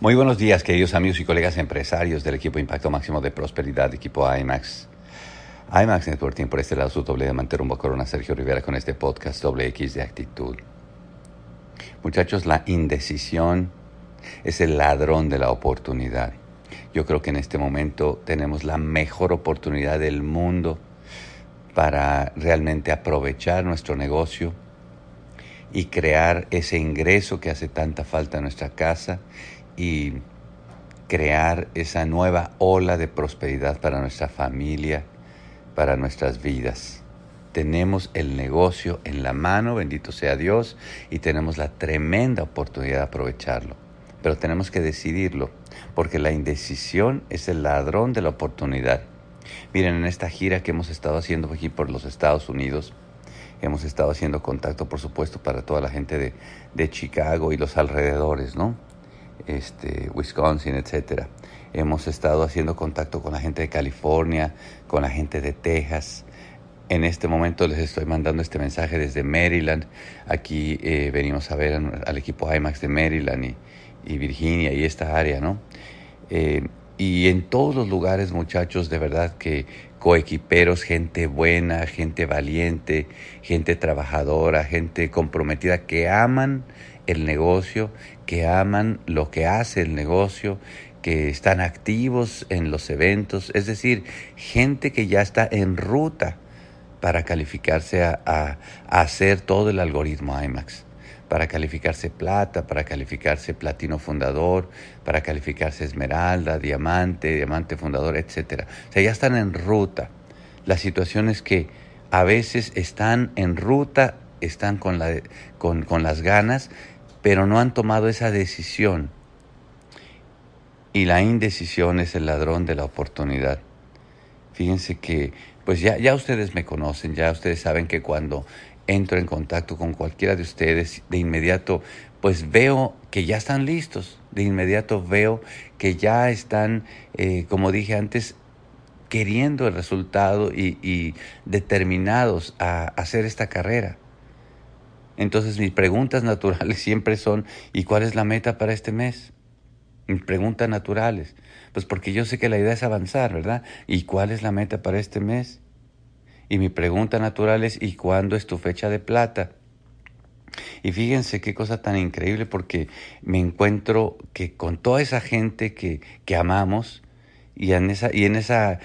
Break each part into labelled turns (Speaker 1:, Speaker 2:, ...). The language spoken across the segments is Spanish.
Speaker 1: Muy buenos días, queridos amigos y colegas empresarios del equipo Impacto Máximo de Prosperidad, equipo IMAX. IMAX Networking, por este lado, su doble diamante rumbo corona, Sergio Rivera, con este podcast doble X de actitud. Muchachos, la indecisión es el ladrón de la oportunidad. Yo creo que en este momento tenemos la mejor oportunidad del mundo para realmente aprovechar nuestro negocio y crear ese ingreso que hace tanta falta en nuestra casa y crear esa nueva ola de prosperidad para nuestra familia, para nuestras vidas. Tenemos el negocio en la mano, bendito sea Dios, y tenemos la tremenda oportunidad de aprovecharlo. Pero tenemos que decidirlo, porque la indecisión es el ladrón de la oportunidad. Miren, en esta gira que hemos estado haciendo aquí por los Estados Unidos, hemos estado haciendo contacto, por supuesto, para toda la gente de, de Chicago y los alrededores, ¿no? Este, Wisconsin, etcétera. Hemos estado haciendo contacto con la gente de California, con la gente de Texas. En este momento les estoy mandando este mensaje desde Maryland. Aquí eh, venimos a ver al equipo IMAX de Maryland y, Virginia y esta área, ¿no? Eh, y en todos los lugares, muchachos, de verdad que coequiperos, gente buena, gente valiente, gente trabajadora, gente comprometida que aman el negocio, que aman lo que hace el negocio, que están activos en los eventos, es decir, gente que ya está en ruta para calificarse a, hacer todo el algoritmo IMAX, para calificarse plata, para calificarse platino fundador, para calificarse esmeralda, diamante, diamante fundador, etc. O sea, ya están en ruta. La situación es que a veces están en ruta, están con, la, con, con las ganas, pero no han tomado esa decisión. Y la indecisión es el ladrón de la oportunidad. Fíjense que, pues ya, ya ustedes me conocen, ya ustedes saben que cuando entro en contacto con cualquiera de ustedes, de inmediato, pues veo que ya están listos, de inmediato veo que ya están, eh, como dije antes, queriendo el resultado y, y determinados a hacer esta carrera. Entonces mis preguntas naturales siempre son, ¿y cuál es la meta para este mes? Mis preguntas naturales. Pues porque yo sé que la idea es avanzar, ¿verdad? ¿Y cuál es la meta para este mes? Y mi pregunta natural es, ¿y cuándo es tu fecha de plata? Y fíjense qué cosa tan increíble porque me encuentro que con toda esa gente que, que amamos y en esa, y en ese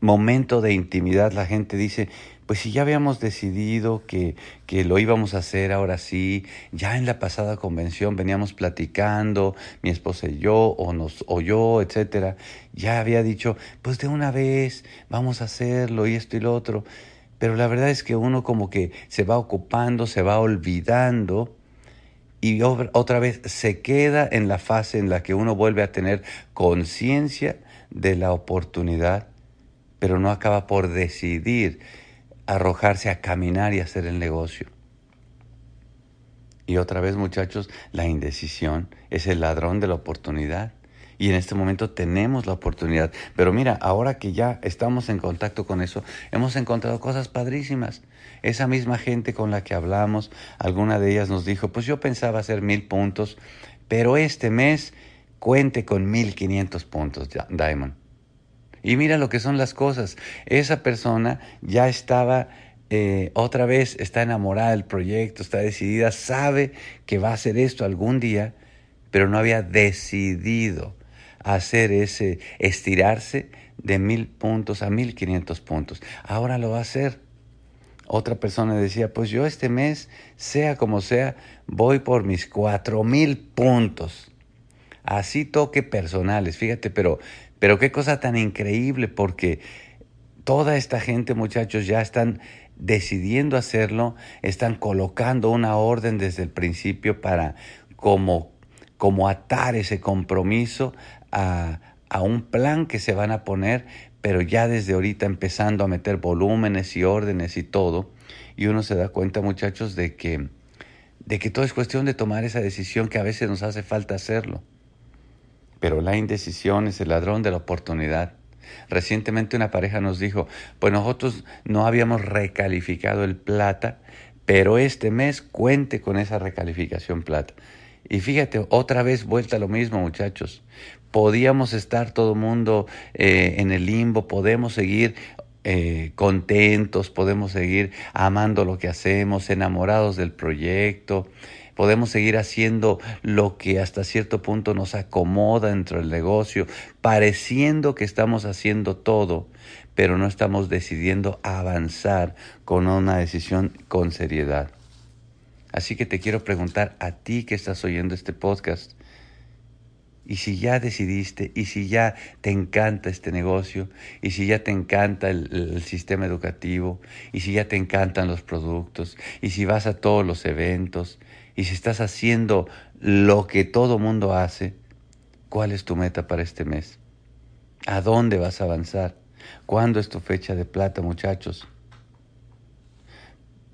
Speaker 1: momento de intimidad la gente dice, pues si ya habíamos decidido que, que, lo íbamos a hacer ahora sí, ya en la pasada convención veníamos platicando, mi esposa y yo, o nos, o yo, etcétera, ya había dicho, pues de una vez vamos a hacerlo y esto y lo otro. Pero la verdad es que uno como que se va ocupando, se va olvidando y otra vez se queda en la fase en la que uno vuelve a tener conciencia de la oportunidad, pero no acaba por decidir arrojarse a caminar y hacer el negocio. Y otra vez, muchachos, la indecisión es el ladrón de la oportunidad. Y en este momento tenemos la oportunidad. Pero mira, ahora que ya estamos en contacto con eso, hemos encontrado cosas padrísimas. Esa misma gente con la que hablamos, alguna de ellas nos dijo, pues yo pensaba hacer mil puntos, pero este mes cuente con mil quinientos puntos, Diamond. Y mira lo que son las cosas. Esa persona ya estaba eh, otra vez, está enamorada del proyecto, está decidida, sabe que va a hacer esto algún día, pero no había decidido hacer ese, estirarse de mil puntos a mil quinientos puntos. Ahora lo va a hacer. Otra persona decía, pues yo este mes, sea como sea, voy por mis cuatro mil puntos. Así toque personales, fíjate, pero pero qué cosa tan increíble porque toda esta gente, muchachos, ya están decidiendo hacerlo, están colocando una orden desde el principio para como, como atar ese compromiso a, a un plan que se van a poner, pero ya desde ahorita empezando a meter volúmenes y órdenes y todo. Y uno se da cuenta, muchachos, de que, de que todo es cuestión de tomar esa decisión que a veces nos hace falta hacerlo. Pero la indecisión es el ladrón de la oportunidad. Recientemente una pareja nos dijo, pues nosotros no habíamos recalificado el plata, pero este mes cuente con esa recalificación plata. Y fíjate, otra vez vuelta lo mismo, muchachos. Podíamos estar todo el mundo eh, en el limbo, podemos seguir eh, contentos, podemos seguir amando lo que hacemos, enamorados del proyecto, podemos seguir haciendo lo que hasta cierto punto nos acomoda dentro del negocio, pareciendo que estamos haciendo todo, pero no estamos decidiendo avanzar con una decisión con seriedad. Así que te quiero preguntar a ti que estás oyendo este podcast, y si ya decidiste, y si ya te encanta este negocio, y si ya te encanta el, el, sistema educativo, y si ya te encantan los productos, y si vas a todos los eventos, y si estás haciendo lo que todo mundo hace, ¿cuál es tu meta para este mes? ¿A dónde vas a avanzar? ¿Cuándo es tu fecha de plata, muchachos?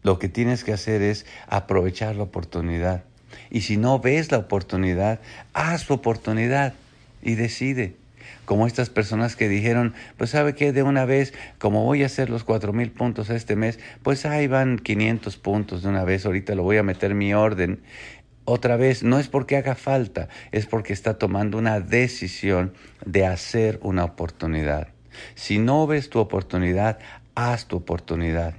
Speaker 1: Lo que tienes que hacer es aprovechar la oportunidad. Y si no ves la oportunidad, haz tu oportunidad y decide. Como estas personas que dijeron, pues sabe que de una vez, como voy a hacer los cuatro mil puntos este mes, pues ahí van 500 puntos de una vez, ahorita lo voy a meter mi orden. Otra vez, no es porque haga falta, es porque está tomando una decisión de hacer una oportunidad. Si no ves tu oportunidad, haz tu oportunidad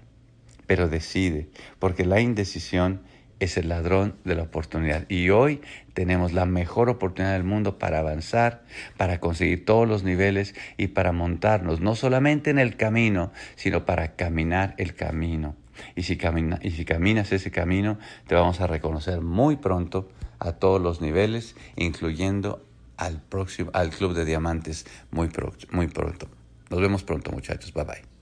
Speaker 1: pero decide, porque la indecisión es el ladrón de la oportunidad. Y hoy tenemos la mejor oportunidad del mundo para avanzar, para conseguir todos los niveles y para montarnos, no solamente en el camino, sino para caminar el camino. Y si, si caminas ese camino, te vamos a reconocer muy pronto a todos los niveles, incluyendo al, próximo, al Club de Diamantes muy, muy pronto. Nos vemos pronto, muchachos. Bye bye.